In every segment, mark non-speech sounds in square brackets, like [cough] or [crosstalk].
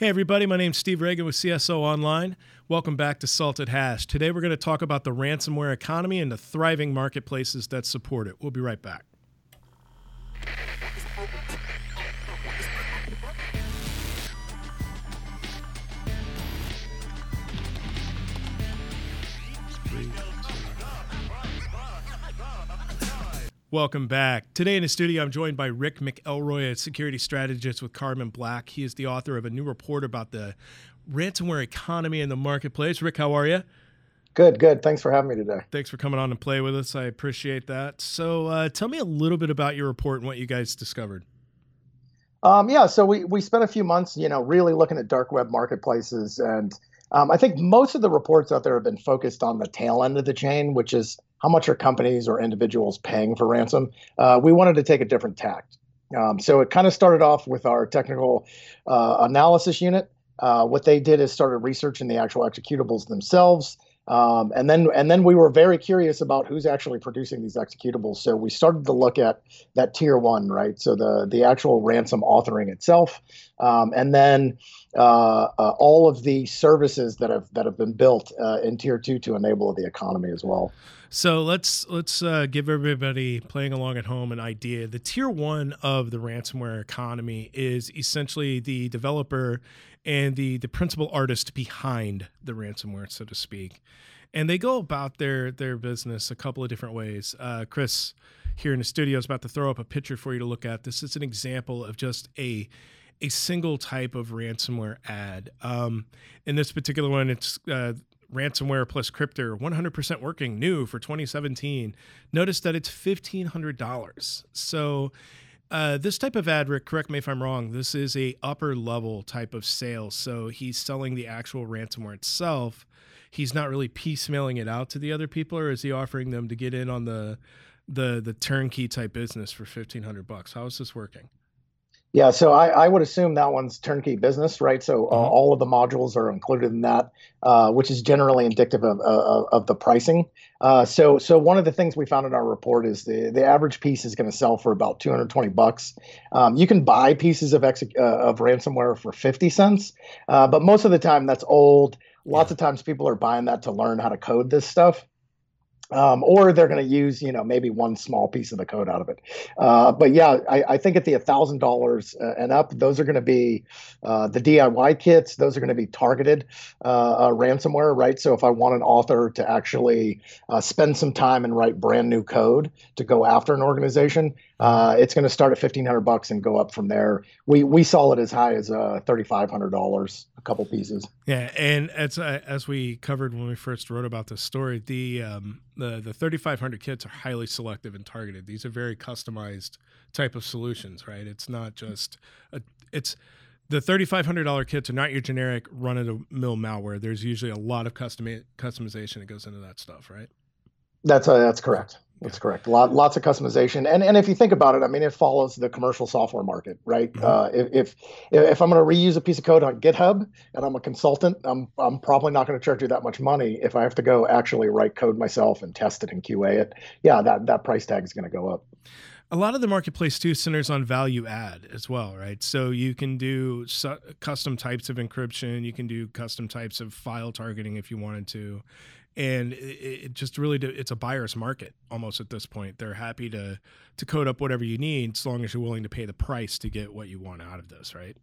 Hey, everybody, my name's Steve Ragan with CSO Online. Welcome back to Salted Hash. Today, we're going to talk about the ransomware economy and the thriving marketplaces that support it. We'll be right back. Welcome back. Today in the studio, I'm joined by Rick McElroy, a security strategist with Carbon Black. He is the author of a new report about the ransomware economy in the marketplace. Rick, how are you? Good, good. Thanks for having me today. Thanks for coming on and play with us. I appreciate that. So, uh, tell me a little bit about your report and what you guys discovered. Um, yeah, so we we spent a few months, you know, really looking at dark web marketplaces, and um, I think most of the reports out there have been focused on the tail end of the chain, which is how much are companies or individuals paying for ransom? Uh, we wanted to take a different tact. Um, so it kind of started off with our technical uh, analysis unit. Uh, what they did is started researching the actual executables themselves. Um, and then and then we were very curious about who's actually producing these executables. So we started to look at that tier one, right? So the the actual ransom authoring itself, um, and then uh, uh, all of the services that have that have been built uh, in tier two to enable the economy as well. So let's let's uh, give everybody playing along at home an idea. The tier one of the ransomware economy is essentially the developer and the the principal artist behind the ransomware, so to speak. And they go about their their business a couple of different ways. Uh, Chris here in the studio is about to throw up a picture for you to look at. This is an example of just a a single type of ransomware ad. Um, in this particular one, it's uh, ransomware plus crypto 100% working new for 2017 notice that it's $1500 so uh, this type of ad, Rick, correct me if I'm wrong. This is a upper level type of sale. So he's selling the actual ransomware itself. He's not really piecemealing it out to the other people, or is he offering them to get in on the the the turnkey type business for fifteen hundred bucks? How is this working? Yeah, so I, I, would assume that one's turnkey business, right? So uh, mm-hmm. all of the modules are included in that, uh, which is generally indicative of, of, of the pricing. Uh, so so one of the things we found in our report is the the average piece is going to sell for about 220 bucks. Um, you can buy pieces of ex- uh, of ransomware for 50 cents, uh, but most of the time that's old. Lots yeah. of times people are buying that to learn how to code this stuff um, or they're going to use you know maybe one small piece of the code out of it. Uh, but yeah I, I, think at the thousand dollars uh, and up those are going to be uh, the diy kits. Those are going to be targeted uh, uh, ransomware right? So if i want an author to actually uh, spend some time and write brand new code to go after an organization it's going to start at 1500 bucks and go up from there we we saw it as high as $3500 a couple pieces yeah and as as we covered when we first wrote about this story the um, the the 3500 kits are highly selective and targeted. These are very customized type of solutions, right? It's not just a, it's the $3500 kits are not your generic run of the mill malware. There's usually a lot of custom customization that goes into that stuff, right? That's uh, that's correct. That's correct. Lot, lots of customization, and and if you think about it, I mean, it follows the commercial software market, right? Mm-hmm. Uh, if, if if I'm going to reuse a piece of code on GitHub and I'm a consultant, I'm I'm probably not going to charge you that much money. If I have to go actually write code myself and test it and QA it, yeah, that that price tag is going to go up. A lot of the marketplace too centers on value add as well, right? So you can do su- custom types of encryption, you can do custom types of file targeting if you wanted to and it, it just really it's a buyer's market almost at this point. They're happy to to code up whatever you need, as long as you're willing to pay the price to get what you want out of this, right?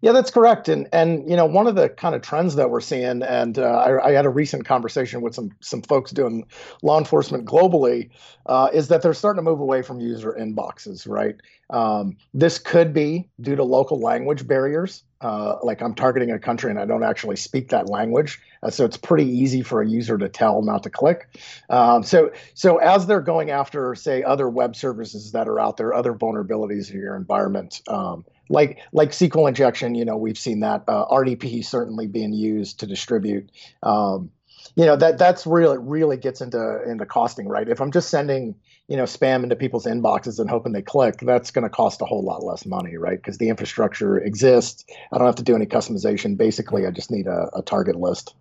Yeah, that's correct. And and you know one of the kind of trends that we're seeing, and uh, I, I, had a recent conversation with some some folks doing law enforcement globally, uh, is that they're starting to move away from user inboxes. Right. Um, this could be due to local language barriers. Uh, like I'm targeting a country and I don't actually speak that language, uh, so it's pretty easy for a user to tell not to click. Um, so, so as they're going after, say, other web services that are out there, other vulnerabilities in your environment, um, like like SQL injection, you know, we've seen that uh, RDP certainly being used to distribute. Um, you know that that's really really gets into into costing, right? If I'm just sending you know spam into people's inboxes and hoping they click that's going to cost a whole lot less money right? Because the infrastructure exists. I don't have to do any customization. Basically i just need a, a target list.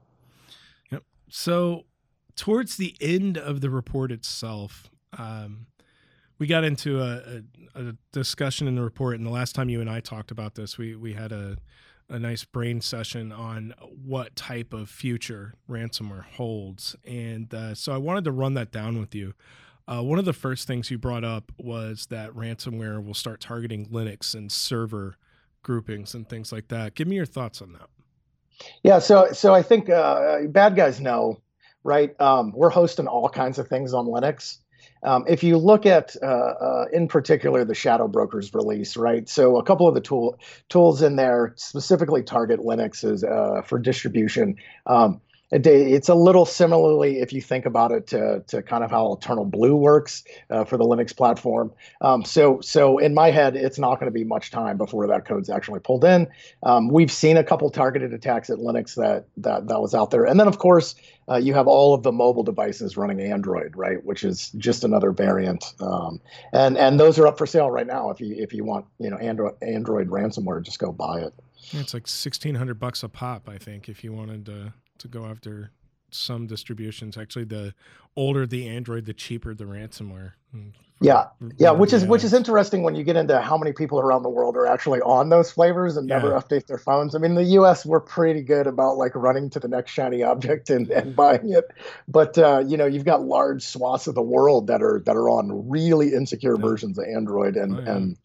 Yep. So towards the end of the report itself um, we got into a, a, a, discussion in the report and the last time you and i talked about this we we had a a nice brain session on what type of future ransomware holds. And uh, so I wanted to run that down with you. Uh, one of the first things you brought up was that ransomware will start targeting Linux and server groupings and things like that. Give me your thoughts on that. Yeah, so so I think uh, bad guys know, right? Um, we're hosting all kinds of things on Linux. Um, if you look at, uh, uh, in particular, the Shadow Brokers release, right? So a couple of the tool tools in there specifically target Linux as, uh, for distribution. Um, it's a little similarly if you think about it to, to kind of how Eternal Blue works uh, for the Linux platform. Um, so so in my head, it's not going to be much time before that code's actually pulled in. Um, we've seen a couple targeted attacks at Linux that that that was out there, and then of course uh, you have all of the mobile devices running Android, right, which is just another variant. Um, and and those are up for sale right now. If you if you want you know Android Android ransomware, just go buy it. Yeah, it's like sixteen hundred bucks a pop, I think, if you wanted to to go after some distributions. Actually, the older the Android, the cheaper the ransomware. Hmm, yeah, yeah, which is which is interesting when you get into how many people around the world are actually on those flavors and never yeah. update their phones. I mean, the U.S. we're pretty good about like running to the next shiny object and, and buying it, but uh, you know, you've got large swaths of the world that are that are on really insecure yeah. versions of Android, and oh, yeah. and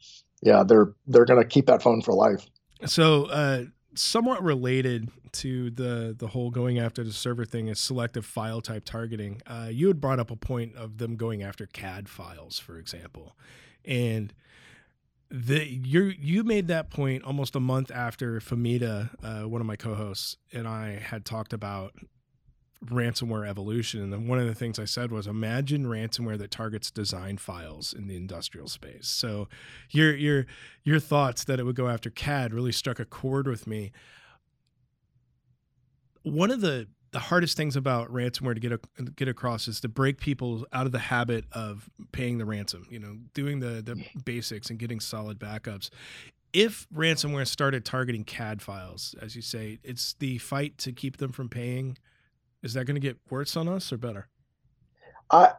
yeah, they're they're gonna keep that phone for life. So, uh, somewhat related to the the whole going after the server thing is selective file type targeting. Uh, you had brought up a point of them going after CAD files, for example, and the you you made that point almost a month after Fahmida, uh, one of my co-hosts, and I had talked about ransomware evolution. And then one of the things I said was imagine ransomware that targets design files in the industrial space. So your your your thoughts that it would go after CAD really struck a chord with me. One of the the hardest things about ransomware to get a, get across is to break people out of the habit of paying the ransom, you know, doing the the basics and getting solid backups if ransomware started targeting CAD files, as you say, it's the fight to keep them from paying is that going to get worse on us or better? I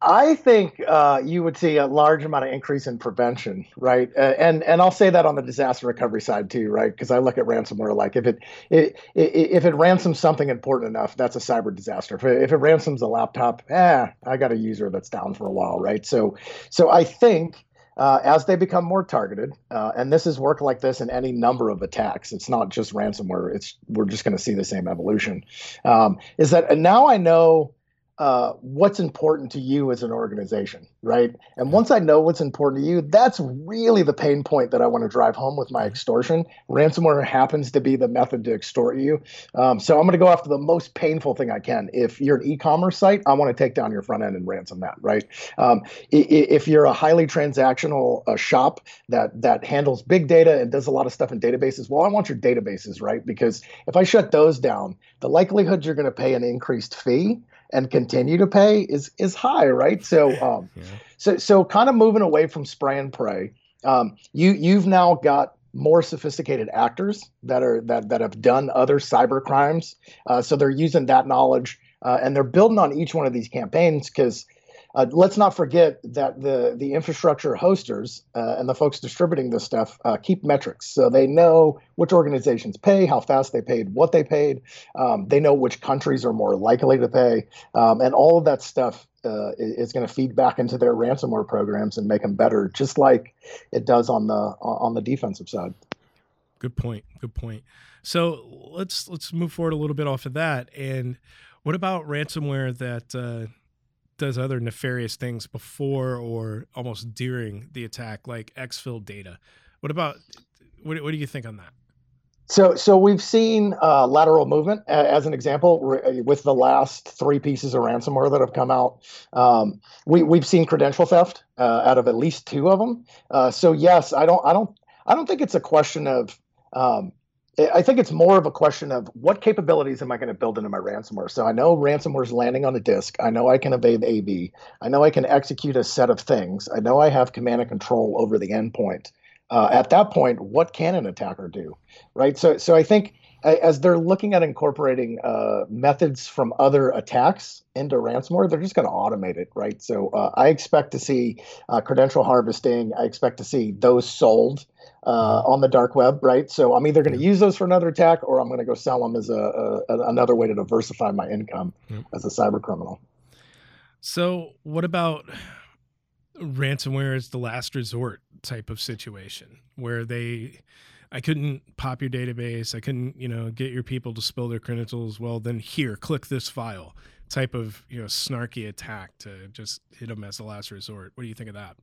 I think uh, you would see a large amount of increase in prevention, right? Uh, and and I'll say that on the disaster recovery side too, right? Because I look at ransomware like if it, it, if it ransoms something important enough, that's a cyber disaster. If it, if it ransoms a laptop, eh, I got a user that's down for a while, right? So so I think uh, as they become more targeted, uh, and this is work like this in any number of attacks. It's not just ransomware. It's we're just going to see the same evolution. Um, is that now I know uh, what's important to you as an organization, right? And once I know what's important to you, that's really the pain point that I want to drive home with my extortion. Ransomware happens to be the method to extort you. Um, so I'm going to go after the most painful thing I can. If you're an e-commerce site, I want to take down your front end and ransom that, right? Um, if you're a highly transactional uh, shop that that handles big data and does a lot of stuff in databases, well, I want your databases, right? Because if I shut those down, the likelihood you're going to pay an increased fee and continue to pay is is high, right? So um, yeah. so so kind of moving away from spray and pray. Um, you you've now got more sophisticated actors that are that that have done other cyber crimes. Uh, so they're using that knowledge uh, and they're building on each one of these campaigns because uh, let's not forget that the the infrastructure hosters uh, and the folks distributing this stuff uh, keep metrics, so they know which organizations pay, how fast they paid, what they paid. Um, they know which countries are more likely to pay, um, and all of that stuff uh, is going to feed back into their ransomware programs and make them better, just like it does on the on the defensive side. Good point. Good point. So let's let's move forward a little bit off of that. And what about ransomware that uh, does other nefarious things before or almost during the attack, like exfil data. What about what, what do you think on that? So, so we've seen uh, lateral movement as an example with the last three pieces of ransomware that have come out. Um, we we've seen credential theft uh, out of at least two of them. Uh, so yes, I don't I don't I don't think it's a question of um, I think it's more of a question of what capabilities am I going to build into my ransomware. So I know ransomware is landing on a disk. I know I can evade AV. I know I can execute a set of things. I know I have command and control over the endpoint. Uh, at that point, what can an attacker do, right? So, so I think as they're looking at incorporating uh, methods from other attacks into ransomware, they're just going to automate it, right? So uh, I expect to see uh, credential harvesting. I expect to see those sold uh, mm-hmm. on the dark web, right? So I'm either going to use those for another attack, or I'm going to go sell them as a, a, another way to diversify my income yep. as a cyber criminal. So what about ransomware as the last resort type of situation where they I couldn't pop your database. I couldn't, you know, get your people to spill their credentials. Well, then here, click this file type of, you know, snarky attack to just hit them as a last resort. What do you think of that?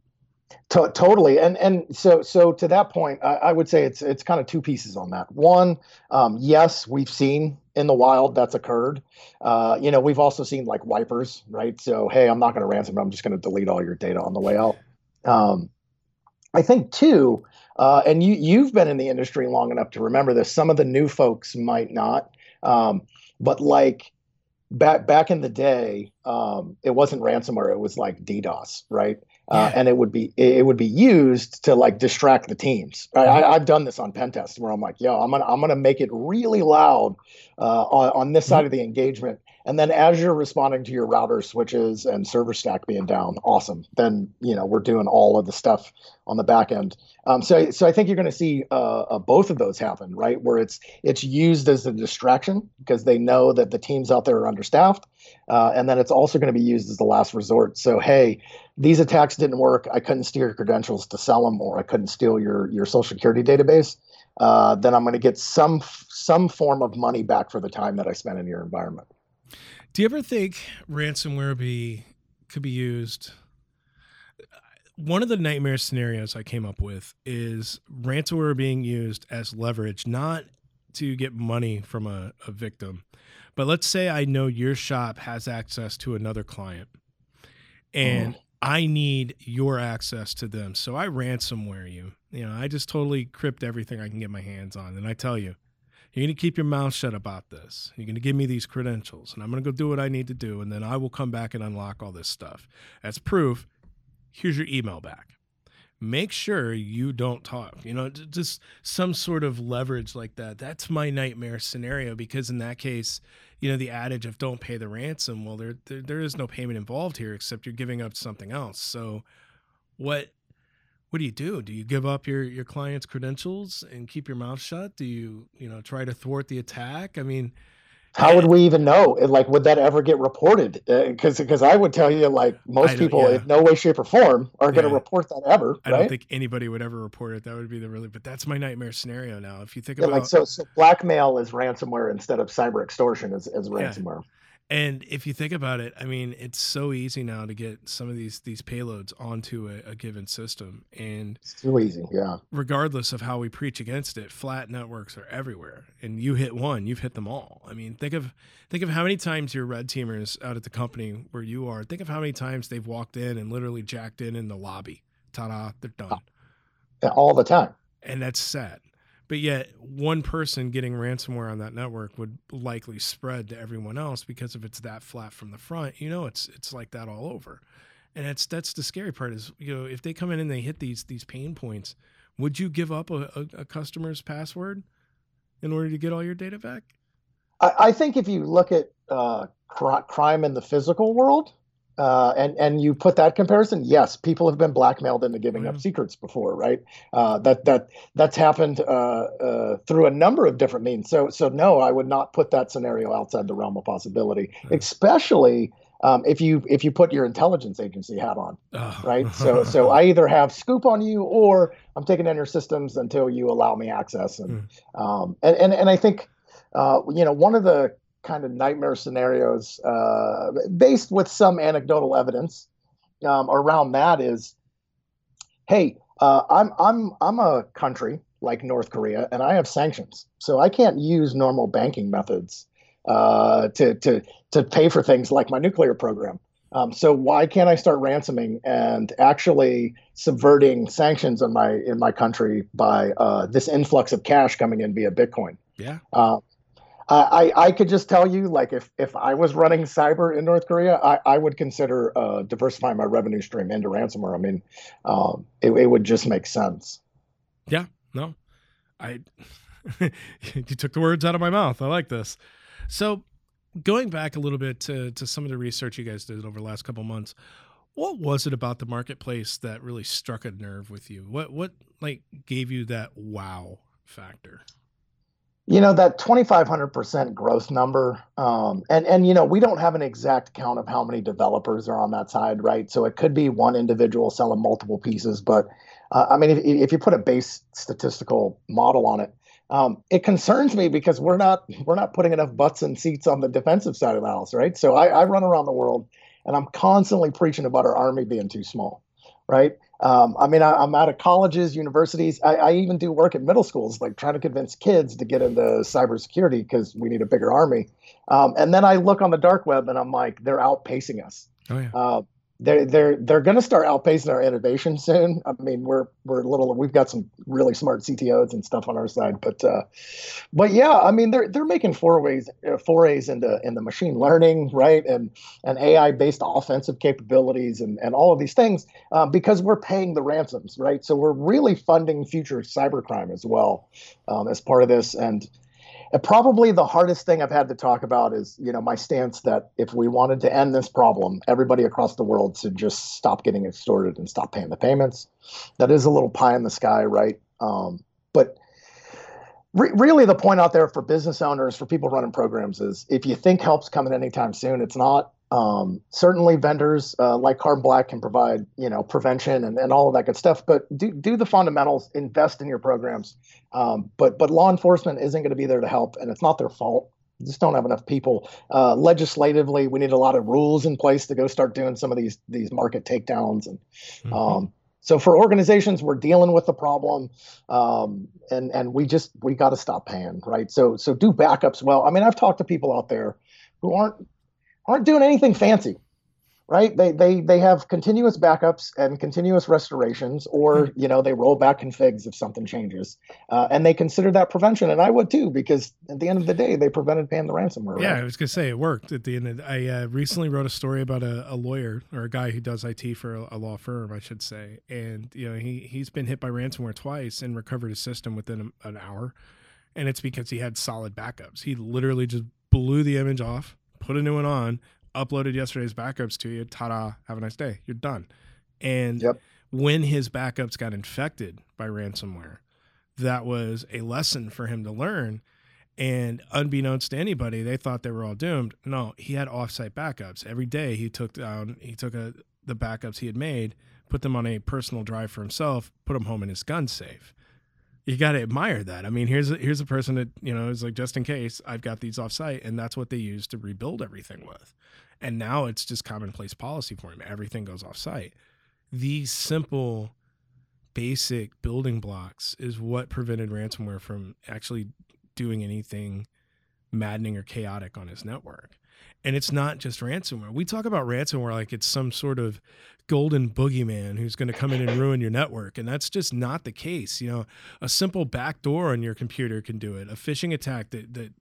To- totally, and and so so to that point, I, I, would say it's it's kind of two pieces on that. One, um, yes, we've seen in the wild that's occurred. Uh, you know, we've also seen like wipers, right? So hey, I'm not going to ransom, I'm just going to delete all your data on the way out. Um, I think too, uh, and you you've been in the industry long enough to remember this. Some of the new folks might not, um, but like back back in the day, um, it wasn't ransomware; it was like DDoS, right? Uh, and it would be it would be used to like distract the teams. I, I, have done this on pen tests where I'm like, yo, I'm gonna I'm gonna make it really loud uh, on, on this side mm-hmm. of the engagement, and then as you're responding to your router switches and server stack being down, awesome. Then you know we're doing all of the stuff on the back end. Um, so so I think you're going to see uh, uh, both of those happen, right? Where it's it's used as a distraction because they know that the teams out there are understaffed, uh, and then it's also going to be used as the last resort. So hey, these attacks didn't work. I couldn't steal your credentials to sell them, or I couldn't steal your your social security database. Uh, then I'm going to get some some form of money back for the time that I spent in your environment. Do you ever think ransomware be could be used? One of the nightmare scenarios I came up with is ransomware being used as leverage, not to get money from a, a victim, but let's say I know your shop has access to another client and oh. I need your access to them. So I ransomware you. You know, I just totally crypt everything I can get my hands on. And I tell you, you're going to keep your mouth shut about this. You're going to give me these credentials, and I'm going to go do what I need to do, and then I will come back and unlock all this stuff. As proof, here's your email back. Make sure you don't talk. You know, just some sort of leverage like that. That's my nightmare scenario because in that case, you know, the adage of don't pay the ransom. Well, there, there, there is no payment involved here except you're giving up something else. So, what what do you do? Do you give up your your client's credentials and keep your mouth shut? Do you you know try to thwart the attack? I mean, how would we even know? Like, would that ever get reported? Because uh, because I would tell you, like most people, yeah. in no way, shape, or form, are going to report that ever. I don't think anybody would ever report it. That would be the really. But that's my nightmare scenario now. If you think yeah, about like so, so blackmail is ransomware instead of cyber extortion is, is ransomware. And if you think about it, I mean, it's so easy now to get some of these these payloads onto a, a, given system, and it's too easy, yeah. Regardless of how we preach against it, flat networks are everywhere, and you hit one, you've hit them all. I mean, think of think of how many times your red teamers out at the company where you are. Think of how many times they've walked in and literally jacked in in the lobby. Ta-da, they're done. Ah, all the time, and that's sad. But yet, one person getting ransomware on that network would likely spread to everyone else because if it's that flat from the front, you know, it's it's like that all over. And that's that's the scary part is you know if they come in and they hit these these pain points, would you give up a, a, a customer's password in order to get all your data back? I, I think if you look at uh, cr- crime in the physical world, uh, and and you put that comparison, yes, people have been blackmailed into giving mm-hmm. up secrets before, right? Uh, that that that's happened uh, uh, through a number of different means. So so no, I would not put that scenario outside the realm of possibility, mm-hmm. especially um, if you if you put your intelligence agency hat on, oh. right? [laughs] So so I either have scoop on you or I'm taking in your systems until you allow me access, and mm. um, and, and and I think uh, you know one of the kind of nightmare scenarios uh, based with some anecdotal evidence um, around that is hey uh, I'm I'm I'm a country like North Korea and I have sanctions so I can't use normal banking methods uh, to to to pay for things like my nuclear program um, so why can't I start ransoming and actually subverting sanctions in my in my country by uh, this influx of cash coming in via Bitcoin? Yeah. I, I could just tell you, like, if, if I was running cyber in North Korea, I, I would consider uh, diversifying my revenue stream into ransomware. I mean, um, it, it would just make sense. Yeah, no, I, [laughs] you took the words out of my mouth. I like this. So, going back a little bit to to some of the research you guys did over the last couple months, what was it about the marketplace that really struck a nerve with you? What what like gave you that wow factor? You know that 2,500% growth number, um, and and you know we don't have an exact count of how many developers are on that side, right? So it could be one individual selling multiple pieces, but uh, I mean, if, if you put a base statistical model on it, um, it concerns me because we're not we're not putting enough butts and seats on the defensive side of the house, right? So I, I run around the world and I'm constantly preaching about our army being too small, right? Um, I mean, I, am out of colleges, universities. I, I, even do work at middle schools, like trying to convince kids to get into cybersecurity because we need a bigger army. Um, and then I look on the dark web and I'm like, they're outpacing us. Oh, yeah. Uh, they're they're they're going to start outpacing our innovation soon. I mean, we're we're a little we've got some really smart CTOs and stuff on our side, but uh, but yeah, I mean they're they're making forays uh, forays into into machine learning, right, and and AI based offensive capabilities and and all of these things uh, because we're paying the ransoms, right? So we're really funding future cybercrime as well um, as part of this, and and probably the hardest thing I've had to talk about is, you know, my stance that if we wanted to end this problem, everybody across the world should just stop getting extorted and stop paying the payments. That is a little pie in the sky, right? Um, but re- really, the point out there for business owners, for people running programs, is if you think help's coming anytime soon, it's not. Um, certainly, vendors uh, like Carbon Black can provide, you know, prevention and, and all of that good stuff. But do do the fundamentals, invest in your programs. Um, but but law enforcement isn't going to be there to help, and it's not their fault. We just don't have enough people. Uh, legislatively, we need a lot of rules in place to go start doing some of these these market takedowns. And mm-hmm. um, so for organizations, we're dealing with the problem, um, and and we just we got to stop paying, right? So so do backups well. I mean, I've talked to people out there who aren't aren't doing anything fancy right? They they they have continuous backups and continuous restorations or hmm. you know they roll back configs if something changes. Uh, and they consider that prevention and i would too because at the end of the day they prevented paying the ransomware yeah right? i was gonna say it worked at the end of, i uh, recently wrote a story about a, a, lawyer or a guy who does it for a, a, law firm i should say. And you know he he's been hit by ransomware twice and recovered his system within a, an hour. And it's because he had solid backups. He literally just blew the image off put a new one on, uploaded yesterday's backups to you. Ta da! Have a nice day. You're done. And yep. when his backups got infected by ransomware, that was a lesson for him to learn. And unbeknownst to anybody, they thought they were all doomed. No, he had offsite backups. Every day he took down, he took a, the backups he had made, put them on a personal drive for himself, put them home in his gun safe you got to admire that. I mean, here's a, here's a person that you know is like just in case I've got these offsite, and that's what they use to rebuild everything with. And now it's just commonplace policy for him. Everything goes offsite. These simple, basic building blocks is what prevented ransomware from actually doing anything maddening or chaotic on his network. And it's not just ransomware. We talk about ransomware like it's some sort of golden boogeyman who's going to come in and ruin your network. And that's just not the case. You know, a simple backdoor on your computer can do it. A phishing attack that, that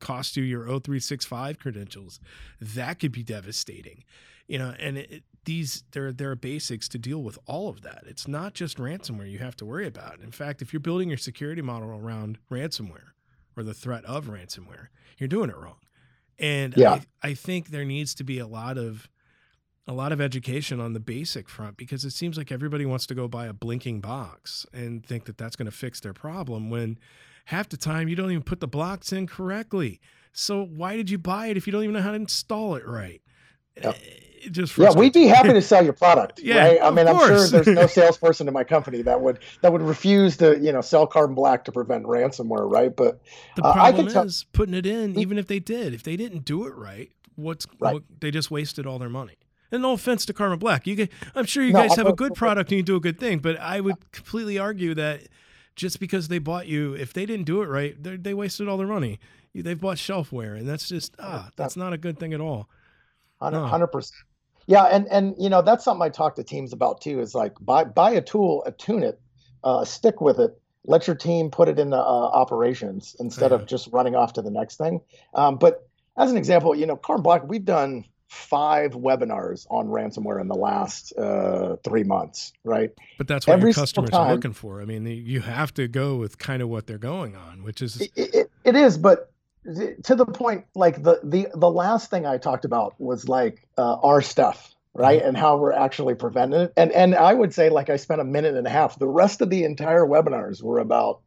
costs you your O365 credentials, that could be devastating. You know, and it, these there there are basics to deal with all of that. It's not just ransomware you have to worry about. In fact, if you're building your security model around ransomware or the threat of ransomware, you're doing it wrong. And yeah. I, I think there needs to be a lot of a lot of education on the basic front because it seems like everybody wants to go buy a blinking box and think that that's going to fix their problem when half the time you don't even put the blocks in correctly. So why did you buy it if you don't even know how to install it right? Yep. It just yeah, we'd be happy to sell your product. [laughs] yeah, right? I mean, I'm sure there's no [laughs] salesperson in my company that would that would refuse to you know sell carbon black to prevent ransomware, right? But the uh, problem is t- putting it in. Even if they did, if they didn't do it right, what's right. What, they just wasted all their money. And no offense to Carbon Black, you I'm sure you guys have a good product and you do a good thing, but I would completely argue that just because they bought you, if they didn't do it right, they wasted all their money. They've bought shelfware, and that's just ah, that's not a good thing at all. Hundred percent. Yeah, and and you know that's something I talk to teams about too. Is like buy buy a tool, attune it, uh, stick with it, let your team put it into uh, operations instead yeah. of just running off to the next thing. Um, but as an example, you know, Carbon Black, we've done five webinars on ransomware in the last uh, three months, right? But that's what Every your customers time, are looking for. I mean, you have to go with kind of what they're going on, which is it, it, it is, but to the point, like the the the last thing I talked about was like uh, our stuff, right, mm-hmm. and how we're actually preventing it. And and I would say like I spent a minute and a half. The rest of the entire webinars were about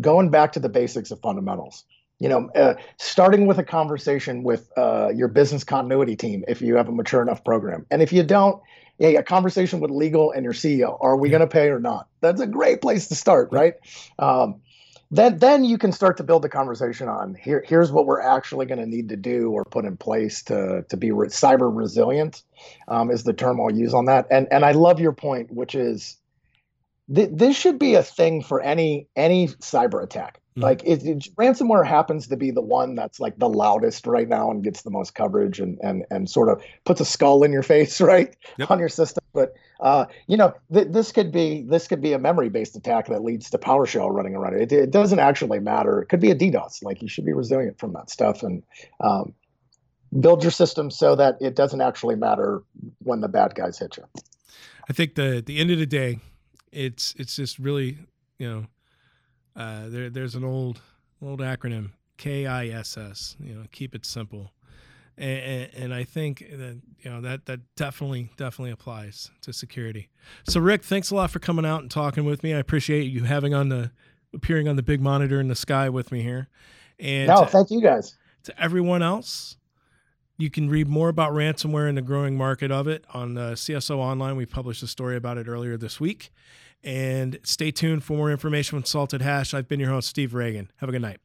going back to the basics of fundamentals you know, uh, starting with a conversation with uh, your business continuity team if you have a mature enough program, and if you don't, yeah, a conversation with legal and your CEO. Are we going to pay or not? That's a great place to start, right? Um, then then you can start to build the conversation on here. Here's what we're actually going to need to do or put in place to to be re- cyber resilient. Um, is the term I'll use on that. And and I love your point, which is th- this should be a thing for any any cyber attack Mm-hmm. Like it, it, ransomware happens to be the one that's like the loudest right now and gets the most coverage and and and sort of puts a skull in your face [laughs] right yep. on your system. But uh, you know th- this could be this could be a memory based attack that leads to PowerShell running around it. it. It doesn't actually matter. It could be a DDoS. Like you should be resilient from that stuff and um, build your system so that it doesn't actually matter when the bad guys hit you. I think the the end of the day, it's it's just really you know uh, there, there's an old old acronym KISS. You know, keep it simple, and, and, I think that you know that that definitely definitely applies to security. So, Rick, thanks a lot for coming out and talking with me. I appreciate you having on the appearing on the big monitor in the sky with me here. And no, to, thank you guys. To everyone else, you can read more about ransomware and the growing market of it on uh, CSO Online. We published a story about it earlier this week. And stay tuned for more information on Salted Hash. I've been your host, Steve Ragan. Have a good night.